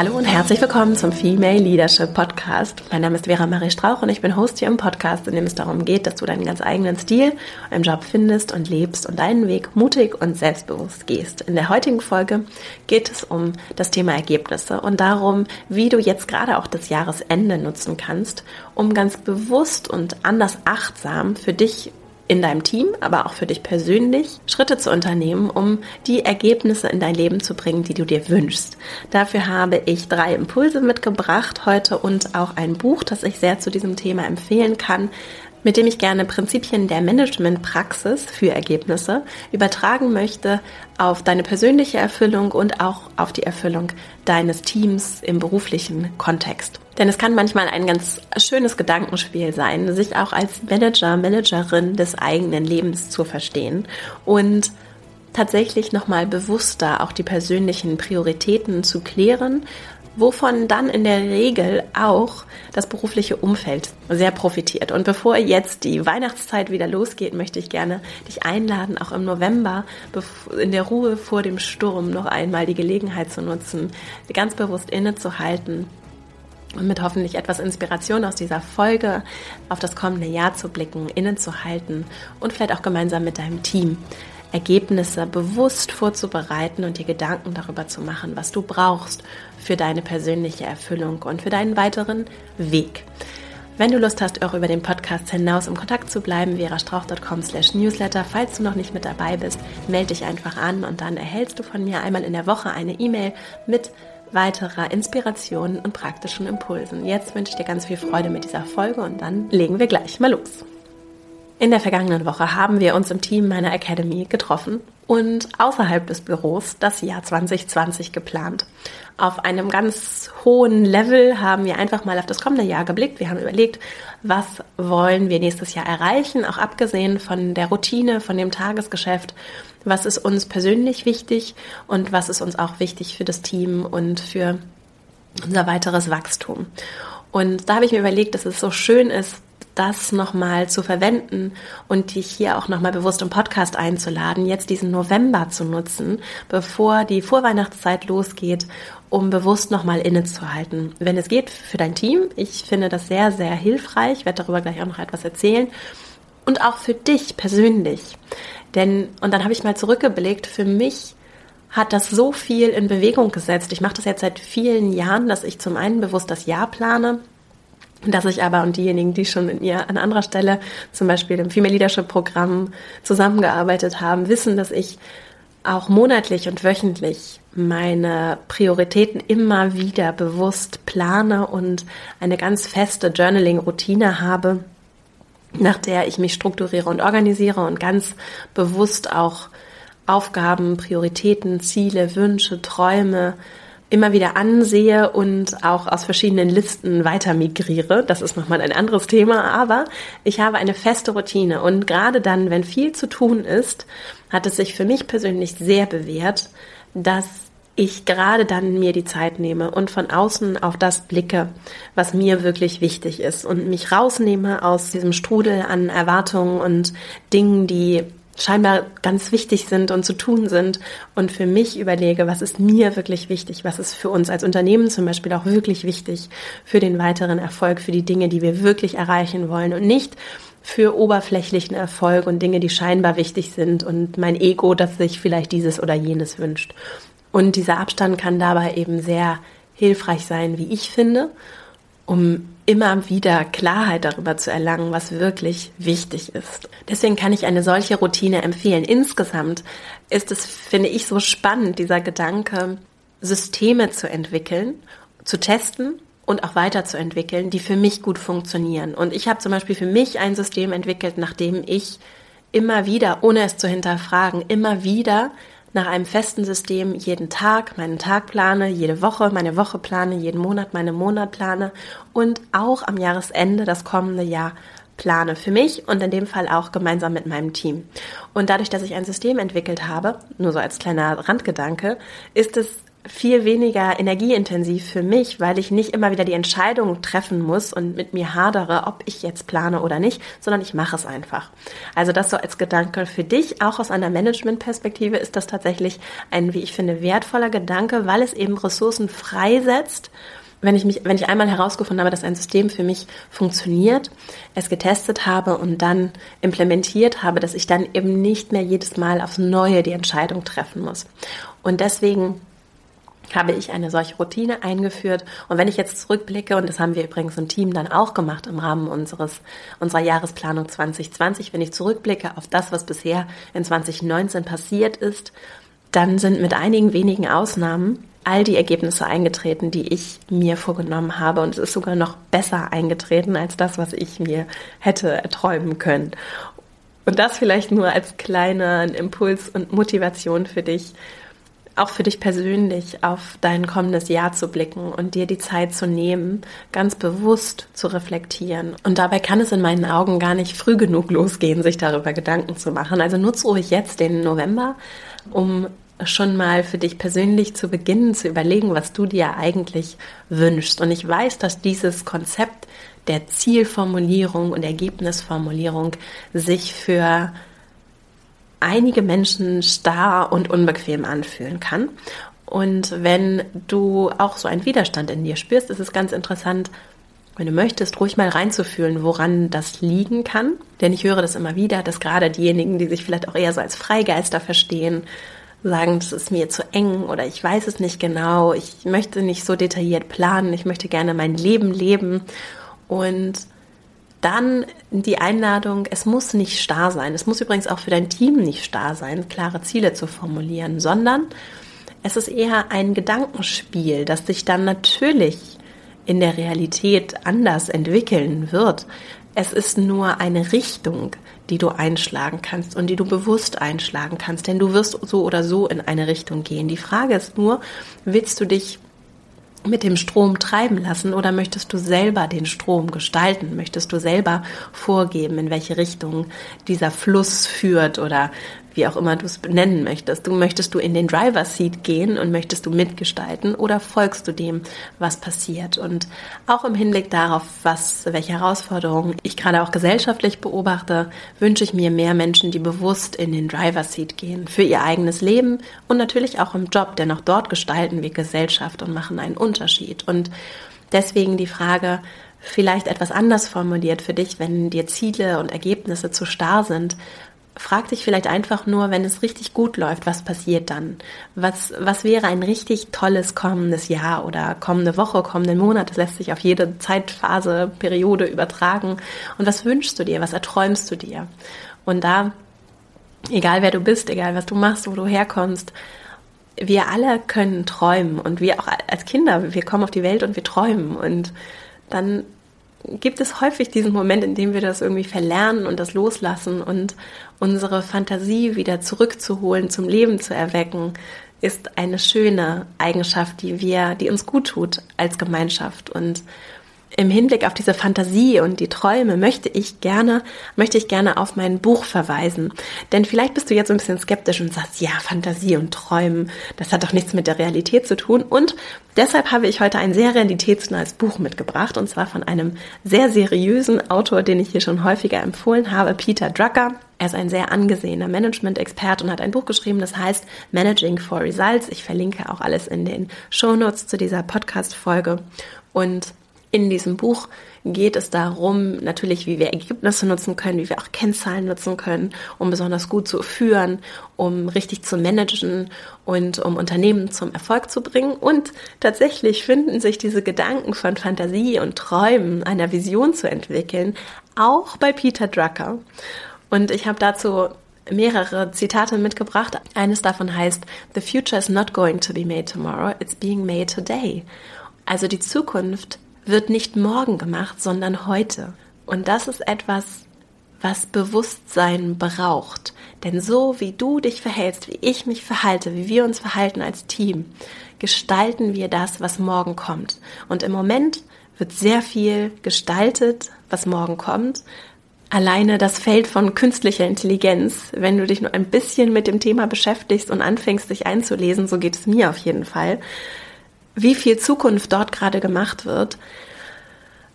Hallo und herzlich willkommen zum Female Leadership Podcast. Mein Name ist Vera Marie Strauch und ich bin Host hier im Podcast, in dem es darum geht, dass du deinen ganz eigenen Stil im Job findest und lebst und deinen Weg mutig und selbstbewusst gehst. In der heutigen Folge geht es um das Thema Ergebnisse und darum, wie du jetzt gerade auch das Jahresende nutzen kannst, um ganz bewusst und anders achtsam für dich in deinem Team, aber auch für dich persönlich Schritte zu unternehmen, um die Ergebnisse in dein Leben zu bringen, die du dir wünschst. Dafür habe ich drei Impulse mitgebracht heute und auch ein Buch, das ich sehr zu diesem Thema empfehlen kann, mit dem ich gerne Prinzipien der Managementpraxis für Ergebnisse übertragen möchte auf deine persönliche Erfüllung und auch auf die Erfüllung deines Teams im beruflichen Kontext. Denn es kann manchmal ein ganz schönes Gedankenspiel sein, sich auch als Manager, Managerin des eigenen Lebens zu verstehen und tatsächlich nochmal bewusster auch die persönlichen Prioritäten zu klären wovon dann in der Regel auch das berufliche Umfeld sehr profitiert. Und bevor jetzt die Weihnachtszeit wieder losgeht, möchte ich gerne dich einladen, auch im November in der Ruhe vor dem Sturm noch einmal die Gelegenheit zu nutzen, ganz bewusst innezuhalten und mit hoffentlich etwas Inspiration aus dieser Folge auf das kommende Jahr zu blicken, innezuhalten und vielleicht auch gemeinsam mit deinem Team Ergebnisse bewusst vorzubereiten und dir Gedanken darüber zu machen, was du brauchst für deine persönliche Erfüllung und für deinen weiteren Weg. Wenn du Lust hast, auch über den Podcast hinaus im Kontakt zu bleiben, verastrauch.com slash newsletter. Falls du noch nicht mit dabei bist, melde dich einfach an und dann erhältst du von mir einmal in der Woche eine E-Mail mit weiterer Inspiration und praktischen Impulsen. Jetzt wünsche ich dir ganz viel Freude mit dieser Folge und dann legen wir gleich mal los. In der vergangenen Woche haben wir uns im Team meiner Academy getroffen und außerhalb des Büros das Jahr 2020 geplant. Auf einem ganz hohen Level haben wir einfach mal auf das kommende Jahr geblickt. Wir haben überlegt, was wollen wir nächstes Jahr erreichen, auch abgesehen von der Routine, von dem Tagesgeschäft. Was ist uns persönlich wichtig und was ist uns auch wichtig für das Team und für unser weiteres Wachstum. Und da habe ich mir überlegt, dass es so schön ist, das nochmal zu verwenden und dich hier auch nochmal bewusst im Podcast einzuladen, jetzt diesen November zu nutzen, bevor die Vorweihnachtszeit losgeht, um bewusst nochmal innezuhalten. Wenn es geht für dein Team, ich finde das sehr, sehr hilfreich, ich werde darüber gleich auch noch etwas erzählen und auch für dich persönlich. Denn, und dann habe ich mal zurückgeblickt, für mich hat das so viel in Bewegung gesetzt. Ich mache das jetzt seit vielen Jahren, dass ich zum einen bewusst das Jahr plane, dass ich aber und diejenigen, die schon in ihr an anderer Stelle, zum Beispiel im Female Leadership Programm zusammengearbeitet haben, wissen, dass ich auch monatlich und wöchentlich meine Prioritäten immer wieder bewusst plane und eine ganz feste Journaling-Routine habe, nach der ich mich strukturiere und organisiere und ganz bewusst auch Aufgaben, Prioritäten, Ziele, Wünsche, Träume immer wieder ansehe und auch aus verschiedenen Listen weiter migriere. Das ist nochmal ein anderes Thema, aber ich habe eine feste Routine und gerade dann, wenn viel zu tun ist, hat es sich für mich persönlich sehr bewährt, dass ich gerade dann mir die Zeit nehme und von außen auf das blicke, was mir wirklich wichtig ist und mich rausnehme aus diesem Strudel an Erwartungen und Dingen, die scheinbar ganz wichtig sind und zu tun sind und für mich überlege, was ist mir wirklich wichtig, was ist für uns als Unternehmen zum Beispiel auch wirklich wichtig für den weiteren Erfolg, für die Dinge, die wir wirklich erreichen wollen und nicht für oberflächlichen Erfolg und Dinge, die scheinbar wichtig sind und mein Ego, das sich vielleicht dieses oder jenes wünscht. Und dieser Abstand kann dabei eben sehr hilfreich sein, wie ich finde, um immer wieder Klarheit darüber zu erlangen, was wirklich wichtig ist. Deswegen kann ich eine solche Routine empfehlen. Insgesamt ist es, finde ich, so spannend, dieser Gedanke, Systeme zu entwickeln, zu testen und auch weiterzuentwickeln, die für mich gut funktionieren. Und ich habe zum Beispiel für mich ein System entwickelt, nachdem ich immer wieder, ohne es zu hinterfragen, immer wieder nach einem festen System jeden Tag meinen Tag plane, jede Woche meine Woche plane, jeden Monat meine Monat plane und auch am Jahresende das kommende Jahr plane für mich und in dem Fall auch gemeinsam mit meinem Team. Und dadurch, dass ich ein System entwickelt habe, nur so als kleiner Randgedanke, ist es viel weniger energieintensiv für mich, weil ich nicht immer wieder die Entscheidung treffen muss und mit mir hadere, ob ich jetzt plane oder nicht, sondern ich mache es einfach. Also das so als Gedanke für dich, auch aus einer Managementperspektive ist das tatsächlich ein, wie ich finde, wertvoller Gedanke, weil es eben Ressourcen freisetzt wenn ich mich, wenn ich einmal herausgefunden habe, dass ein System für mich funktioniert, es getestet habe und dann implementiert habe, dass ich dann eben nicht mehr jedes Mal aufs Neue die Entscheidung treffen muss. Und deswegen habe ich eine solche Routine eingeführt. Und wenn ich jetzt zurückblicke, und das haben wir übrigens im Team dann auch gemacht im Rahmen unseres, unserer Jahresplanung 2020, wenn ich zurückblicke auf das, was bisher in 2019 passiert ist, dann sind mit einigen wenigen Ausnahmen all die Ergebnisse eingetreten, die ich mir vorgenommen habe. Und es ist sogar noch besser eingetreten als das, was ich mir hätte erträumen können. Und das vielleicht nur als kleinen Impuls und Motivation für dich, auch für dich persönlich auf dein kommendes Jahr zu blicken und dir die Zeit zu nehmen, ganz bewusst zu reflektieren. Und dabei kann es in meinen Augen gar nicht früh genug losgehen, sich darüber Gedanken zu machen. Also nutze ruhig jetzt den November, um schon mal für dich persönlich zu beginnen, zu überlegen, was du dir eigentlich wünschst. Und ich weiß, dass dieses Konzept der Zielformulierung und Ergebnisformulierung sich für einige Menschen starr und unbequem anfühlen kann. Und wenn du auch so einen Widerstand in dir spürst, ist es ganz interessant, wenn du möchtest, ruhig mal reinzufühlen, woran das liegen kann. Denn ich höre das immer wieder, dass gerade diejenigen, die sich vielleicht auch eher so als Freigeister verstehen, sagen, das ist mir zu eng oder ich weiß es nicht genau, ich möchte nicht so detailliert planen, ich möchte gerne mein Leben leben und dann die Einladung, es muss nicht starr sein, es muss übrigens auch für dein Team nicht starr sein, klare Ziele zu formulieren, sondern es ist eher ein Gedankenspiel, das sich dann natürlich in der Realität anders entwickeln wird. Es ist nur eine Richtung, die du einschlagen kannst und die du bewusst einschlagen kannst, denn du wirst so oder so in eine Richtung gehen. Die Frage ist nur, willst du dich mit dem Strom treiben lassen oder möchtest du selber den Strom gestalten? Möchtest du selber vorgeben, in welche Richtung dieser Fluss führt oder wie auch immer du es benennen möchtest. Du möchtest du in den Driver Seat gehen und möchtest du mitgestalten oder folgst du dem, was passiert? Und auch im Hinblick darauf, was, welche Herausforderungen ich gerade auch gesellschaftlich beobachte, wünsche ich mir mehr Menschen, die bewusst in den Driver Seat gehen für ihr eigenes Leben und natürlich auch im Job, denn auch dort gestalten wir Gesellschaft und machen einen Unterschied. Und deswegen die Frage, vielleicht etwas anders formuliert für dich, wenn dir Ziele und Ergebnisse zu starr sind, frag dich vielleicht einfach nur, wenn es richtig gut läuft, was passiert dann? Was, was wäre ein richtig tolles kommendes Jahr oder kommende Woche, kommenden Monat? Das lässt sich auf jede Zeitphase, Periode übertragen. Und was wünschst du dir? Was erträumst du dir? Und da, egal wer du bist, egal was du machst, wo du herkommst, wir alle können träumen und wir auch als Kinder, wir kommen auf die Welt und wir träumen und dann gibt es häufig diesen Moment, in dem wir das irgendwie verlernen und das loslassen und unsere Fantasie wieder zurückzuholen, zum Leben zu erwecken, ist eine schöne Eigenschaft, die wir, die uns gut tut als Gemeinschaft und im Hinblick auf diese Fantasie und die Träume möchte ich gerne, möchte ich gerne auf mein Buch verweisen. Denn vielleicht bist du jetzt ein bisschen skeptisch und sagst, ja, Fantasie und Träumen, das hat doch nichts mit der Realität zu tun. Und deshalb habe ich heute ein sehr realitätsnahes Buch mitgebracht und zwar von einem sehr seriösen Autor, den ich hier schon häufiger empfohlen habe, Peter Drucker. Er ist ein sehr angesehener Management-Expert und hat ein Buch geschrieben, das heißt Managing for Results. Ich verlinke auch alles in den Show Notes zu dieser Podcast-Folge. Und in diesem Buch geht es darum, natürlich, wie wir Ergebnisse nutzen können, wie wir auch Kennzahlen nutzen können, um besonders gut zu führen, um richtig zu managen und um Unternehmen zum Erfolg zu bringen. Und tatsächlich finden sich diese Gedanken von Fantasie und Träumen, einer Vision zu entwickeln, auch bei Peter Drucker. Und ich habe dazu mehrere Zitate mitgebracht. Eines davon heißt, The future is not going to be made tomorrow, it's being made today. Also die Zukunft wird nicht morgen gemacht, sondern heute. Und das ist etwas, was Bewusstsein braucht. Denn so wie du dich verhältst, wie ich mich verhalte, wie wir uns verhalten als Team, gestalten wir das, was morgen kommt. Und im Moment wird sehr viel gestaltet, was morgen kommt, Alleine das Feld von künstlicher Intelligenz, wenn du dich nur ein bisschen mit dem Thema beschäftigst und anfängst, dich einzulesen, so geht es mir auf jeden Fall, wie viel Zukunft dort gerade gemacht wird.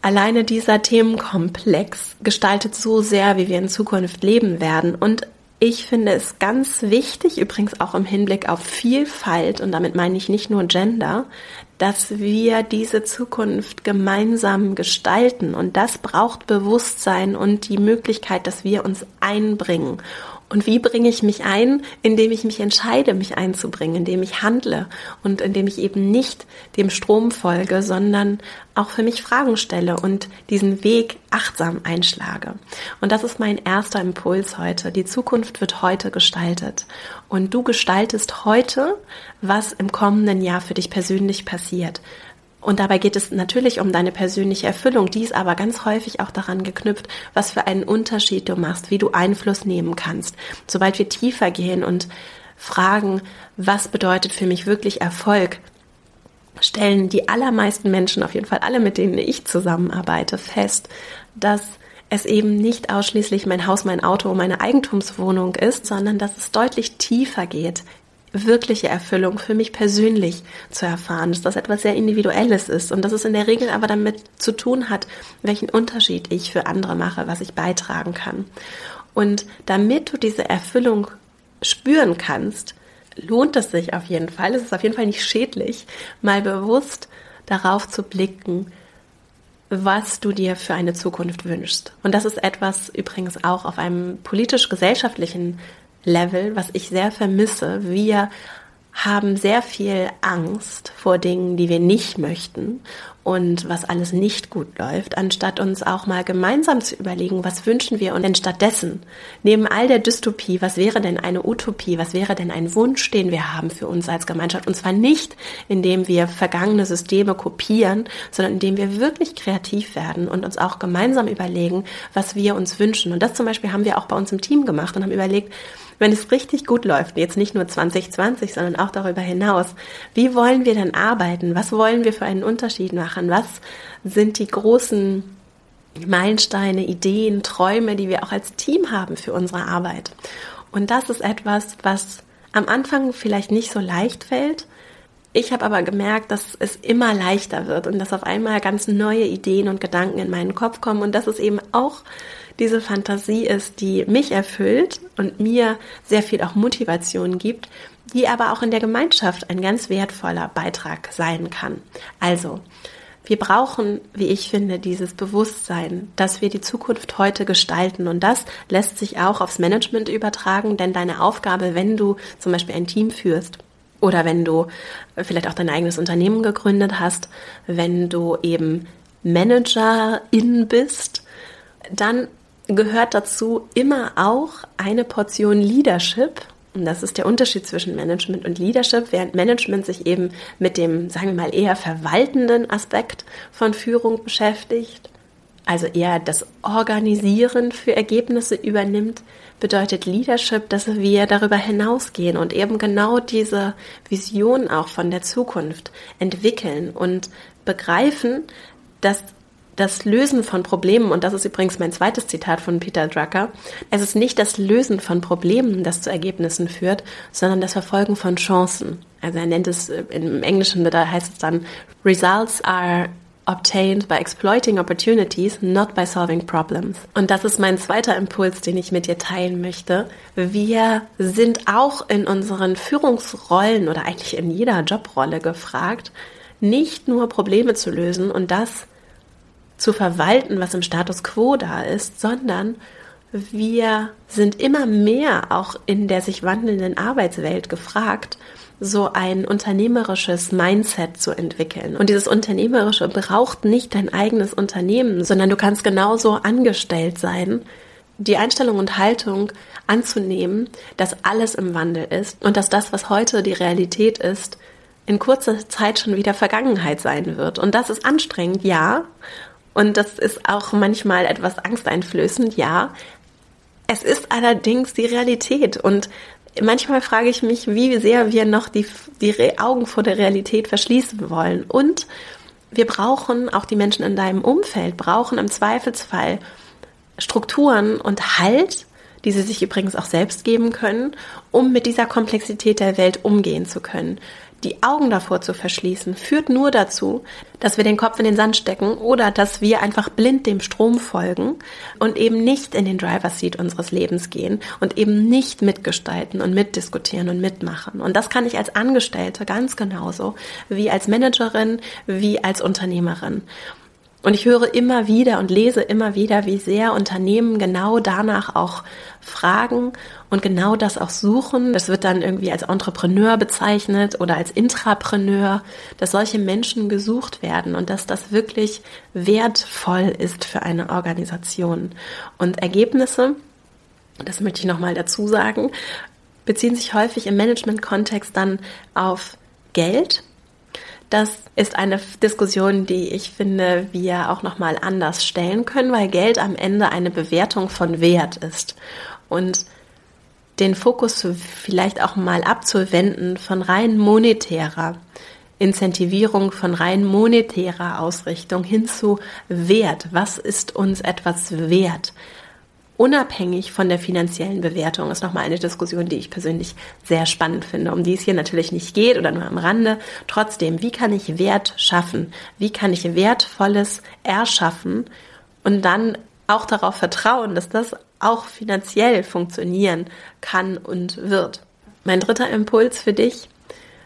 Alleine dieser Themenkomplex gestaltet so sehr, wie wir in Zukunft leben werden. Und ich finde es ganz wichtig, übrigens auch im Hinblick auf Vielfalt, und damit meine ich nicht nur Gender, dass wir diese Zukunft gemeinsam gestalten. Und das braucht Bewusstsein und die Möglichkeit, dass wir uns einbringen. Und wie bringe ich mich ein? Indem ich mich entscheide, mich einzubringen, indem ich handle und indem ich eben nicht dem Strom folge, sondern auch für mich Fragen stelle und diesen Weg achtsam einschlage. Und das ist mein erster Impuls heute. Die Zukunft wird heute gestaltet. Und du gestaltest heute, was im kommenden Jahr für dich persönlich passiert. Und dabei geht es natürlich um deine persönliche Erfüllung. Die ist aber ganz häufig auch daran geknüpft, was für einen Unterschied du machst, wie du Einfluss nehmen kannst. Sobald wir tiefer gehen und fragen, was bedeutet für mich wirklich Erfolg, stellen die allermeisten Menschen, auf jeden Fall alle, mit denen ich zusammenarbeite, fest, dass es eben nicht ausschließlich mein Haus, mein Auto, meine Eigentumswohnung ist, sondern dass es deutlich tiefer geht wirkliche Erfüllung für mich persönlich zu erfahren, dass das etwas sehr Individuelles ist und dass es in der Regel aber damit zu tun hat, welchen Unterschied ich für andere mache, was ich beitragen kann. Und damit du diese Erfüllung spüren kannst, lohnt es sich auf jeden Fall, es ist auf jeden Fall nicht schädlich, mal bewusst darauf zu blicken, was du dir für eine Zukunft wünschst. Und das ist etwas übrigens auch auf einem politisch-gesellschaftlichen Level, was ich sehr vermisse. Wir haben sehr viel Angst vor Dingen, die wir nicht möchten und was alles nicht gut läuft, anstatt uns auch mal gemeinsam zu überlegen, was wünschen wir uns denn stattdessen? Neben all der Dystopie, was wäre denn eine Utopie, was wäre denn ein Wunsch, den wir haben für uns als Gemeinschaft? Und zwar nicht, indem wir vergangene Systeme kopieren, sondern indem wir wirklich kreativ werden und uns auch gemeinsam überlegen, was wir uns wünschen. Und das zum Beispiel haben wir auch bei uns im Team gemacht und haben überlegt, wenn es richtig gut läuft, jetzt nicht nur 2020, sondern auch darüber hinaus, wie wollen wir denn arbeiten? Was wollen wir für einen Unterschied machen? Was sind die großen Meilensteine, Ideen, Träume, die wir auch als Team haben für unsere Arbeit? Und das ist etwas, was am Anfang vielleicht nicht so leicht fällt. Ich habe aber gemerkt, dass es immer leichter wird und dass auf einmal ganz neue Ideen und Gedanken in meinen Kopf kommen und dass es eben auch diese Fantasie ist, die mich erfüllt und mir sehr viel auch Motivation gibt, die aber auch in der Gemeinschaft ein ganz wertvoller Beitrag sein kann. Also, wir brauchen, wie ich finde, dieses Bewusstsein, dass wir die Zukunft heute gestalten. Und das lässt sich auch aufs Management übertragen, denn deine Aufgabe, wenn du zum Beispiel ein Team führst, oder wenn du vielleicht auch dein eigenes Unternehmen gegründet hast, wenn du eben Managerin bist, dann gehört dazu immer auch eine Portion Leadership. Und das ist der Unterschied zwischen Management und Leadership, während Management sich eben mit dem, sagen wir mal, eher verwaltenden Aspekt von Führung beschäftigt, also eher das Organisieren für Ergebnisse übernimmt, bedeutet Leadership, dass wir darüber hinausgehen und eben genau diese Vision auch von der Zukunft entwickeln und begreifen, dass das Lösen von Problemen, und das ist übrigens mein zweites Zitat von Peter Drucker, es ist nicht das Lösen von Problemen, das zu Ergebnissen führt, sondern das Verfolgen von Chancen. Also er nennt es äh, im Englischen, da heißt es dann, Results are obtained by exploiting opportunities, not by solving problems. Und das ist mein zweiter Impuls, den ich mit dir teilen möchte. Wir sind auch in unseren Führungsrollen oder eigentlich in jeder Jobrolle gefragt, nicht nur Probleme zu lösen und das zu verwalten, was im Status quo da ist, sondern wir sind immer mehr auch in der sich wandelnden Arbeitswelt gefragt, so ein unternehmerisches Mindset zu entwickeln. Und dieses Unternehmerische braucht nicht dein eigenes Unternehmen, sondern du kannst genauso angestellt sein, die Einstellung und Haltung anzunehmen, dass alles im Wandel ist und dass das, was heute die Realität ist, in kurzer Zeit schon wieder Vergangenheit sein wird. Und das ist anstrengend, ja. Und das ist auch manchmal etwas angsteinflößend, ja. Es ist allerdings die Realität und manchmal frage ich mich, wie sehr wir noch die, die Augen vor der Realität verschließen wollen. Und wir brauchen, auch die Menschen in deinem Umfeld brauchen im Zweifelsfall Strukturen und Halt, die sie sich übrigens auch selbst geben können, um mit dieser Komplexität der Welt umgehen zu können die Augen davor zu verschließen, führt nur dazu, dass wir den Kopf in den Sand stecken oder dass wir einfach blind dem Strom folgen und eben nicht in den Driver's Seat unseres Lebens gehen und eben nicht mitgestalten und mitdiskutieren und mitmachen. Und das kann ich als Angestellte ganz genauso wie als Managerin, wie als Unternehmerin. Und ich höre immer wieder und lese immer wieder, wie sehr Unternehmen genau danach auch fragen und genau das auch suchen. Das wird dann irgendwie als Entrepreneur bezeichnet oder als Intrapreneur, dass solche Menschen gesucht werden und dass das wirklich wertvoll ist für eine Organisation. Und Ergebnisse, das möchte ich nochmal dazu sagen, beziehen sich häufig im Management-Kontext dann auf Geld, das ist eine Diskussion, die ich finde, wir auch noch mal anders stellen können, weil Geld am Ende eine Bewertung von Wert ist und den Fokus vielleicht auch mal abzuwenden von rein monetärer Incentivierung, von rein monetärer Ausrichtung hin zu Wert. Was ist uns etwas wert? Unabhängig von der finanziellen Bewertung ist nochmal eine Diskussion, die ich persönlich sehr spannend finde, um die es hier natürlich nicht geht oder nur am Rande. Trotzdem, wie kann ich Wert schaffen? Wie kann ich Wertvolles erschaffen und dann auch darauf vertrauen, dass das auch finanziell funktionieren kann und wird? Mein dritter Impuls für dich,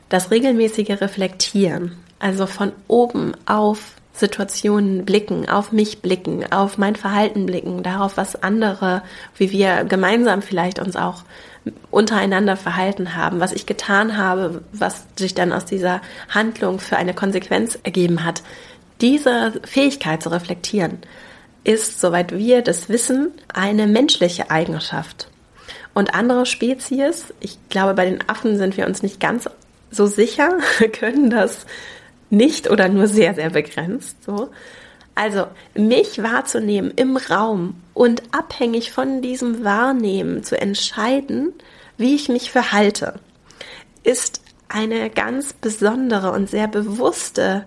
das regelmäßige Reflektieren, also von oben auf Situationen blicken, auf mich blicken, auf mein Verhalten blicken, darauf, was andere, wie wir gemeinsam vielleicht uns auch untereinander verhalten haben, was ich getan habe, was sich dann aus dieser Handlung für eine Konsequenz ergeben hat. Diese Fähigkeit zu reflektieren ist, soweit wir das wissen, eine menschliche Eigenschaft. Und andere Spezies, ich glaube, bei den Affen sind wir uns nicht ganz so sicher, können das nicht oder nur sehr, sehr begrenzt. So. Also mich wahrzunehmen im Raum und abhängig von diesem Wahrnehmen zu entscheiden, wie ich mich verhalte, ist eine ganz besondere und sehr bewusste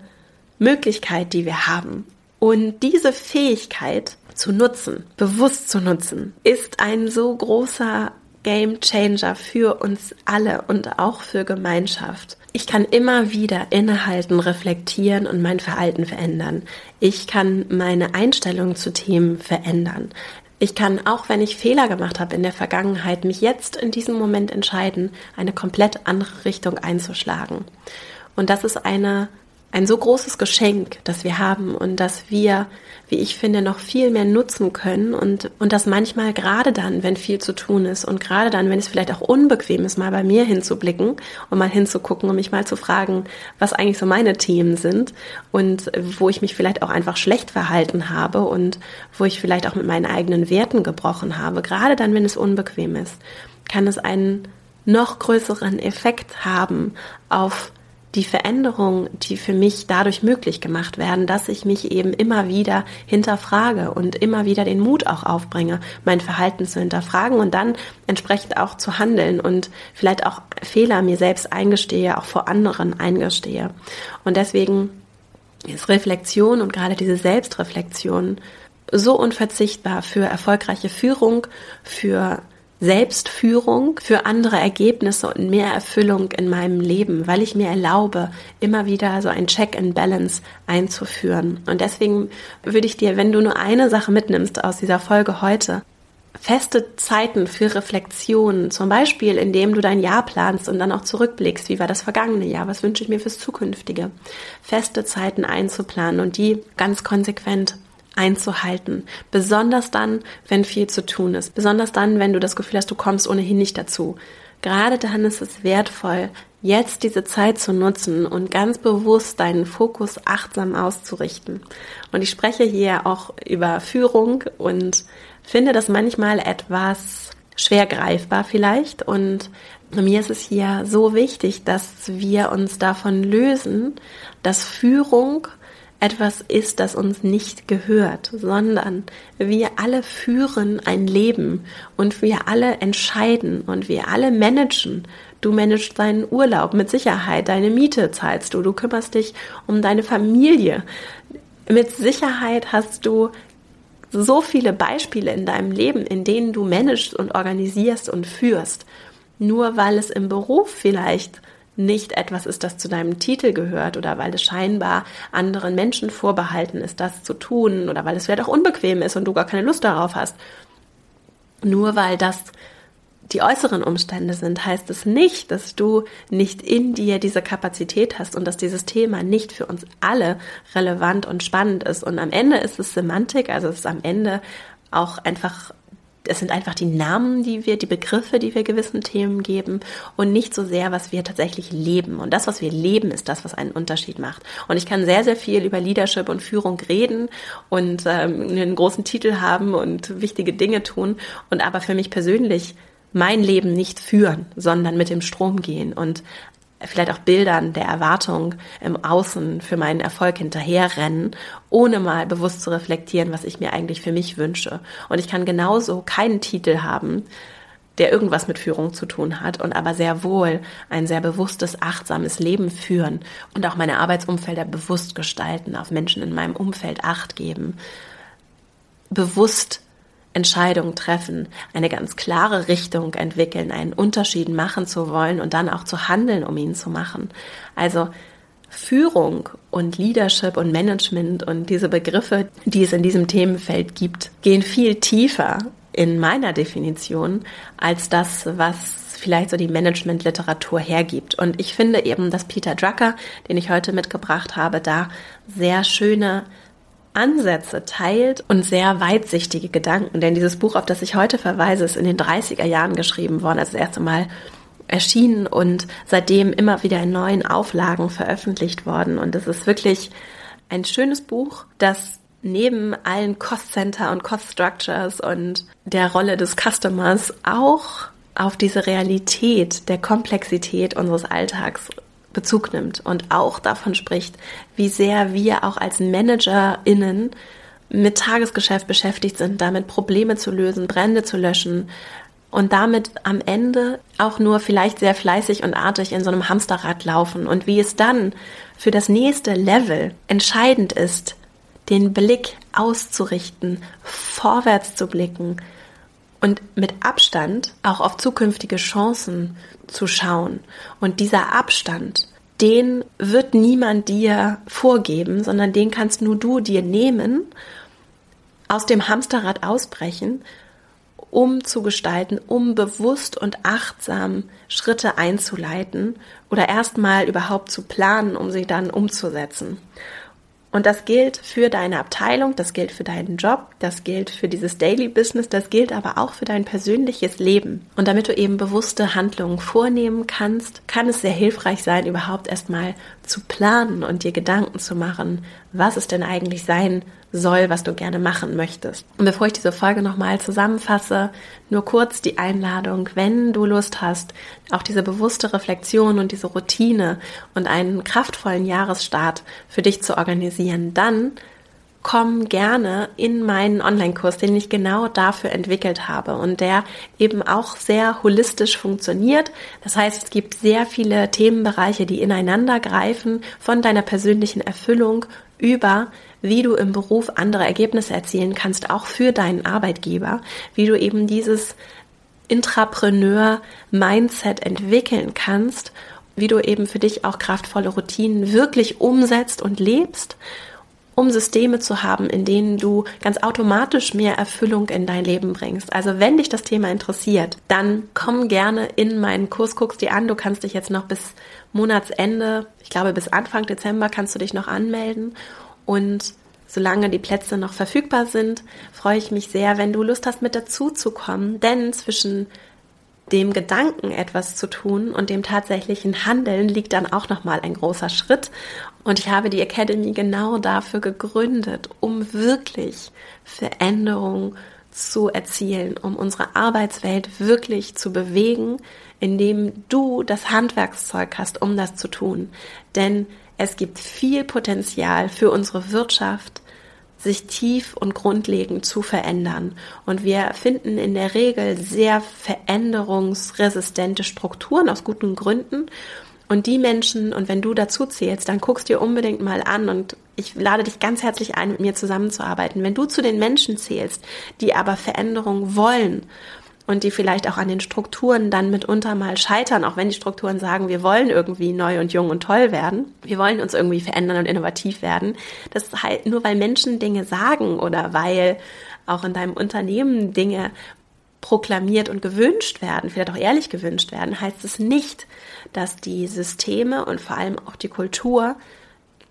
Möglichkeit, die wir haben. Und diese Fähigkeit zu nutzen, bewusst zu nutzen, ist ein so großer Game Changer für uns alle und auch für Gemeinschaft. Ich kann immer wieder innehalten, reflektieren und mein Verhalten verändern. Ich kann meine Einstellung zu Themen verändern. Ich kann, auch wenn ich Fehler gemacht habe in der Vergangenheit, mich jetzt in diesem Moment entscheiden, eine komplett andere Richtung einzuschlagen. Und das ist eine ein so großes Geschenk, das wir haben und das wir, wie ich finde, noch viel mehr nutzen können und, und das manchmal gerade dann, wenn viel zu tun ist und gerade dann, wenn es vielleicht auch unbequem ist, mal bei mir hinzublicken und mal hinzugucken und mich mal zu fragen, was eigentlich so meine Themen sind und wo ich mich vielleicht auch einfach schlecht verhalten habe und wo ich vielleicht auch mit meinen eigenen Werten gebrochen habe, gerade dann, wenn es unbequem ist, kann es einen noch größeren Effekt haben auf die Veränderungen, die für mich dadurch möglich gemacht werden, dass ich mich eben immer wieder hinterfrage und immer wieder den Mut auch aufbringe, mein Verhalten zu hinterfragen und dann entsprechend auch zu handeln und vielleicht auch Fehler mir selbst eingestehe, auch vor anderen eingestehe. Und deswegen ist Reflexion und gerade diese Selbstreflexion so unverzichtbar für erfolgreiche Führung, für Selbstführung für andere Ergebnisse und mehr Erfüllung in meinem Leben, weil ich mir erlaube, immer wieder so ein Check and Balance einzuführen. Und deswegen würde ich dir, wenn du nur eine Sache mitnimmst aus dieser Folge heute, feste Zeiten für Reflexion, zum Beispiel indem du dein Jahr planst und dann auch zurückblickst, wie war das vergangene Jahr, was wünsche ich mir fürs zukünftige, feste Zeiten einzuplanen und die ganz konsequent einzuhalten. Besonders dann, wenn viel zu tun ist. Besonders dann, wenn du das Gefühl hast, du kommst ohnehin nicht dazu. Gerade dann ist es wertvoll, jetzt diese Zeit zu nutzen und ganz bewusst deinen Fokus achtsam auszurichten. Und ich spreche hier auch über Führung und finde das manchmal etwas schwer greifbar vielleicht. Und mir ist es hier so wichtig, dass wir uns davon lösen, dass Führung etwas ist, das uns nicht gehört, sondern wir alle führen ein Leben und wir alle entscheiden und wir alle managen. Du managst deinen Urlaub mit Sicherheit, deine Miete zahlst du, du kümmerst dich um deine Familie. Mit Sicherheit hast du so viele Beispiele in deinem Leben, in denen du managst und organisierst und führst. Nur weil es im Beruf vielleicht nicht etwas ist, das zu deinem Titel gehört oder weil es scheinbar anderen Menschen vorbehalten ist, das zu tun oder weil es vielleicht auch unbequem ist und du gar keine Lust darauf hast. Nur weil das die äußeren Umstände sind, heißt es nicht, dass du nicht in dir diese Kapazität hast und dass dieses Thema nicht für uns alle relevant und spannend ist. Und am Ende ist es Semantik, also es ist am Ende auch einfach es sind einfach die Namen, die wir, die Begriffe, die wir gewissen Themen geben und nicht so sehr, was wir tatsächlich leben. Und das, was wir leben, ist das, was einen Unterschied macht. Und ich kann sehr, sehr viel über Leadership und Führung reden und ähm, einen großen Titel haben und wichtige Dinge tun und aber für mich persönlich mein Leben nicht führen, sondern mit dem Strom gehen und vielleicht auch Bildern der Erwartung im Außen für meinen Erfolg hinterherrennen, ohne mal bewusst zu reflektieren, was ich mir eigentlich für mich wünsche. Und ich kann genauso keinen Titel haben, der irgendwas mit Führung zu tun hat und aber sehr wohl ein sehr bewusstes, achtsames Leben führen und auch meine Arbeitsumfelder bewusst gestalten, auf Menschen in meinem Umfeld acht geben, bewusst Entscheidungen treffen, eine ganz klare Richtung entwickeln, einen Unterschied machen zu wollen und dann auch zu handeln, um ihn zu machen. Also Führung und Leadership und Management und diese Begriffe, die es in diesem Themenfeld gibt, gehen viel tiefer in meiner Definition als das, was vielleicht so die Management-Literatur hergibt. Und ich finde eben, dass Peter Drucker, den ich heute mitgebracht habe, da sehr schöne Ansätze teilt und sehr weitsichtige Gedanken. Denn dieses Buch, auf das ich heute verweise, ist in den 30er Jahren geschrieben worden, also das erste Mal erschienen und seitdem immer wieder in neuen Auflagen veröffentlicht worden. Und es ist wirklich ein schönes Buch, das neben allen Cost Center und Cost Structures und der Rolle des Customers auch auf diese Realität der Komplexität unseres Alltags Bezug nimmt und auch davon spricht, wie sehr wir auch als ManagerInnen mit Tagesgeschäft beschäftigt sind, damit Probleme zu lösen, Brände zu löschen und damit am Ende auch nur vielleicht sehr fleißig und artig in so einem Hamsterrad laufen und wie es dann für das nächste Level entscheidend ist, den Blick auszurichten, vorwärts zu blicken und mit Abstand auch auf zukünftige Chancen zu schauen. Und dieser Abstand, den wird niemand dir vorgeben, sondern den kannst nur du dir nehmen, aus dem Hamsterrad ausbrechen, um zu gestalten, um bewusst und achtsam Schritte einzuleiten oder erstmal überhaupt zu planen, um sie dann umzusetzen. Und das gilt für deine Abteilung, das gilt für deinen Job, das gilt für dieses Daily Business, das gilt aber auch für dein persönliches Leben. Und damit du eben bewusste Handlungen vornehmen kannst, kann es sehr hilfreich sein, überhaupt erstmal zu planen und dir Gedanken zu machen, was es denn eigentlich sein soll, was du gerne machen möchtest. Und bevor ich diese Folge nochmal zusammenfasse, nur kurz die Einladung, wenn du Lust hast, auch diese bewusste Reflexion und diese Routine und einen kraftvollen Jahresstart für dich zu organisieren, dann komm gerne in meinen Online-Kurs, den ich genau dafür entwickelt habe und der eben auch sehr holistisch funktioniert. Das heißt, es gibt sehr viele Themenbereiche, die ineinander greifen, von deiner persönlichen Erfüllung über wie du im Beruf andere Ergebnisse erzielen kannst, auch für deinen Arbeitgeber, wie du eben dieses Intrapreneur-Mindset entwickeln kannst, wie du eben für dich auch kraftvolle Routinen wirklich umsetzt und lebst, um Systeme zu haben, in denen du ganz automatisch mehr Erfüllung in dein Leben bringst. Also wenn dich das Thema interessiert, dann komm gerne in meinen Kurs, guckst dir an. Du kannst dich jetzt noch bis Monatsende, ich glaube bis Anfang Dezember kannst du dich noch anmelden und solange die Plätze noch verfügbar sind, freue ich mich sehr, wenn du Lust hast, mit dazu zu kommen. Denn zwischen dem Gedanken, etwas zu tun und dem tatsächlichen Handeln liegt dann auch nochmal ein großer Schritt. Und ich habe die Academy genau dafür gegründet, um wirklich Veränderung zu erzielen, um unsere Arbeitswelt wirklich zu bewegen, indem du das Handwerkszeug hast, um das zu tun. Denn es gibt viel Potenzial für unsere Wirtschaft, sich tief und grundlegend zu verändern. Und wir finden in der Regel sehr veränderungsresistente Strukturen aus guten Gründen. Und die Menschen, und wenn du dazu zählst, dann guckst dir unbedingt mal an und Ich lade dich ganz herzlich ein, mit mir zusammenzuarbeiten. Wenn du zu den Menschen zählst, die aber Veränderung wollen und die vielleicht auch an den Strukturen dann mitunter mal scheitern, auch wenn die Strukturen sagen, wir wollen irgendwie neu und jung und toll werden, wir wollen uns irgendwie verändern und innovativ werden. Das ist halt nur, weil Menschen Dinge sagen oder weil auch in deinem Unternehmen Dinge proklamiert und gewünscht werden, vielleicht auch ehrlich gewünscht werden, heißt es nicht, dass die Systeme und vor allem auch die Kultur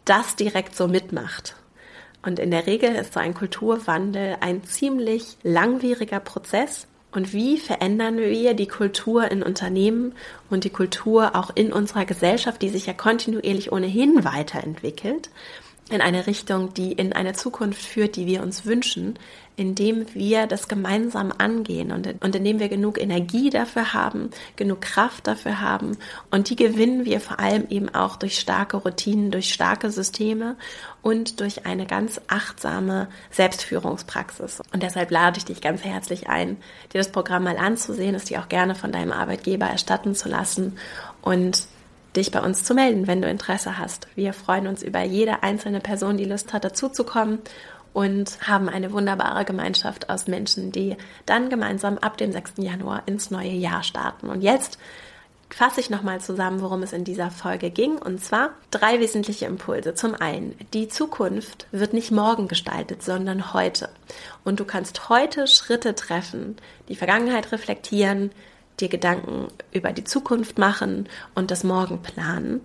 das direkt so mitmacht. Und in der Regel ist so ein Kulturwandel ein ziemlich langwieriger Prozess, und wie verändern wir die Kultur in Unternehmen und die Kultur auch in unserer Gesellschaft, die sich ja kontinuierlich ohnehin weiterentwickelt, in eine Richtung, die in eine Zukunft führt, die wir uns wünschen, indem wir das gemeinsam angehen und, und indem wir genug Energie dafür haben, genug Kraft dafür haben. Und die gewinnen wir vor allem eben auch durch starke Routinen, durch starke Systeme und durch eine ganz achtsame Selbstführungspraxis. Und deshalb lade ich dich ganz herzlich ein, dir das Programm mal anzusehen, es dir auch gerne von deinem Arbeitgeber erstatten zu lassen und dich bei uns zu melden, wenn du Interesse hast. Wir freuen uns über jede einzelne Person, die Lust hat, dazuzukommen und haben eine wunderbare Gemeinschaft aus Menschen, die dann gemeinsam ab dem 6. Januar ins neue Jahr starten. Und jetzt fasse ich nochmal zusammen, worum es in dieser Folge ging. Und zwar drei wesentliche Impulse. Zum einen, die Zukunft wird nicht morgen gestaltet, sondern heute. Und du kannst heute Schritte treffen, die Vergangenheit reflektieren, dir Gedanken über die Zukunft machen und das Morgen planen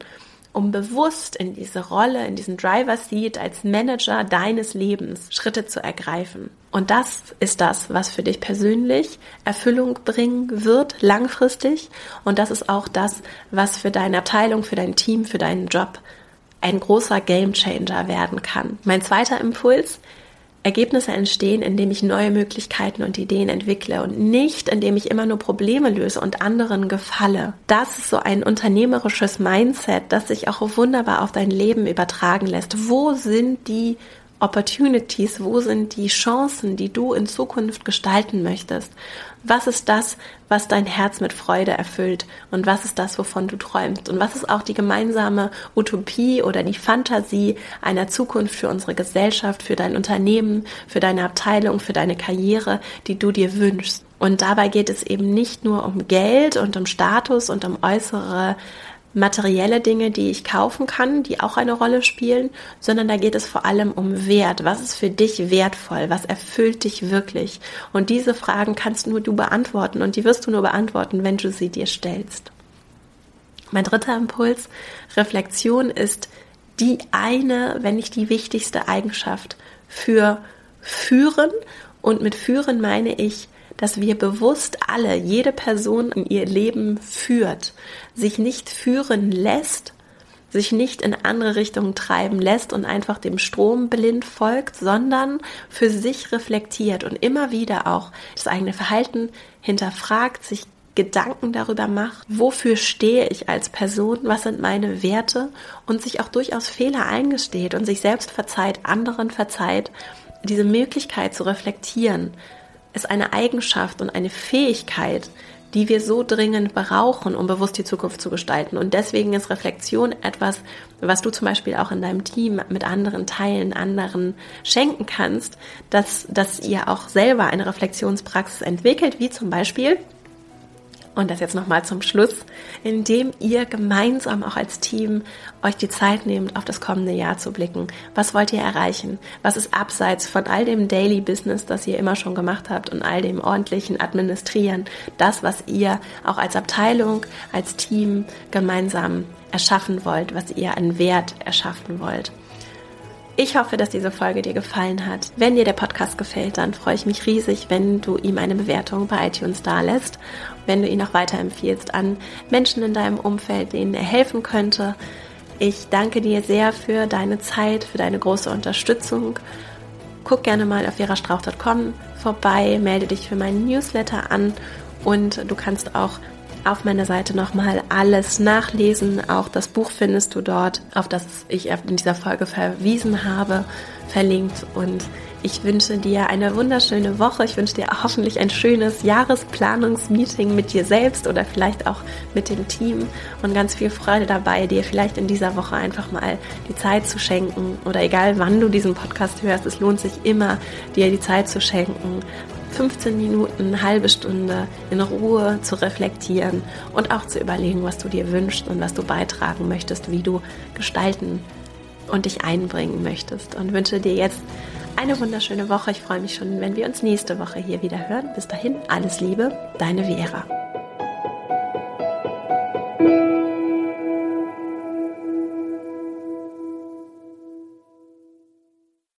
um bewusst in diese Rolle, in diesen Driver Seat als Manager deines Lebens Schritte zu ergreifen. Und das ist das, was für dich persönlich Erfüllung bringen wird, langfristig. Und das ist auch das, was für deine Abteilung, für dein Team, für deinen Job ein großer Gamechanger werden kann. Mein zweiter Impuls, Ergebnisse entstehen, indem ich neue Möglichkeiten und Ideen entwickle und nicht, indem ich immer nur Probleme löse und anderen gefalle. Das ist so ein unternehmerisches Mindset, das sich auch wunderbar auf dein Leben übertragen lässt. Wo sind die Opportunities, wo sind die Chancen, die du in Zukunft gestalten möchtest? Was ist das, was dein Herz mit Freude erfüllt? Und was ist das, wovon du träumst? Und was ist auch die gemeinsame Utopie oder die Fantasie einer Zukunft für unsere Gesellschaft, für dein Unternehmen, für deine Abteilung, für deine Karriere, die du dir wünschst? Und dabei geht es eben nicht nur um Geld und um Status und um äußere materielle Dinge, die ich kaufen kann, die auch eine Rolle spielen, sondern da geht es vor allem um Wert. Was ist für dich wertvoll? Was erfüllt dich wirklich? Und diese Fragen kannst nur du beantworten und die wirst du nur beantworten, wenn du sie dir stellst. Mein dritter Impuls, Reflexion ist die eine, wenn nicht die wichtigste Eigenschaft für Führen. Und mit Führen meine ich, dass wir bewusst alle, jede Person in ihr Leben führt, sich nicht führen lässt, sich nicht in andere Richtungen treiben lässt und einfach dem Strom blind folgt, sondern für sich reflektiert und immer wieder auch das eigene Verhalten hinterfragt, sich Gedanken darüber macht, wofür stehe ich als Person, was sind meine Werte und sich auch durchaus Fehler eingesteht und sich selbst verzeiht, anderen verzeiht, diese Möglichkeit zu reflektieren, ist eine Eigenschaft und eine Fähigkeit, die wir so dringend brauchen, um bewusst die Zukunft zu gestalten. Und deswegen ist Reflexion etwas, was du zum Beispiel auch in deinem Team mit anderen teilen, anderen schenken kannst, dass, dass ihr auch selber eine Reflexionspraxis entwickelt, wie zum Beispiel und das jetzt nochmal zum Schluss, indem ihr gemeinsam auch als Team euch die Zeit nehmt, auf das kommende Jahr zu blicken. Was wollt ihr erreichen? Was ist abseits von all dem Daily Business, das ihr immer schon gemacht habt und all dem ordentlichen Administrieren, das, was ihr auch als Abteilung, als Team gemeinsam erschaffen wollt, was ihr an Wert erschaffen wollt? Ich hoffe, dass diese Folge dir gefallen hat. Wenn dir der Podcast gefällt, dann freue ich mich riesig, wenn du ihm eine Bewertung bei iTunes dalässt, wenn du ihn auch weiterempfiehlst an Menschen in deinem Umfeld, denen er helfen könnte. Ich danke dir sehr für deine Zeit, für deine große Unterstützung. Guck gerne mal auf verastrauch.com vorbei, melde dich für meinen Newsletter an und du kannst auch auf meiner Seite nochmal alles nachlesen. Auch das Buch findest du dort, auf das ich in dieser Folge verwiesen habe, verlinkt. Und Ich wünsche dir eine wunderschöne Woche. Ich wünsche dir hoffentlich ein schönes Jahresplanungsmeeting mit dir selbst oder vielleicht auch mit dem Team und ganz viel Freude dabei, dir vielleicht in dieser Woche einfach mal die Zeit zu schenken oder egal wann du diesen Podcast hörst, es lohnt sich immer, dir die Zeit zu schenken, 15 Minuten, eine halbe Stunde in Ruhe zu reflektieren und auch zu überlegen, was du dir wünschst und was du beitragen möchtest, wie du gestalten und dich einbringen möchtest. Und wünsche dir jetzt eine wunderschöne Woche. Ich freue mich schon, wenn wir uns nächste Woche hier wieder hören. Bis dahin, alles Liebe, deine Vera.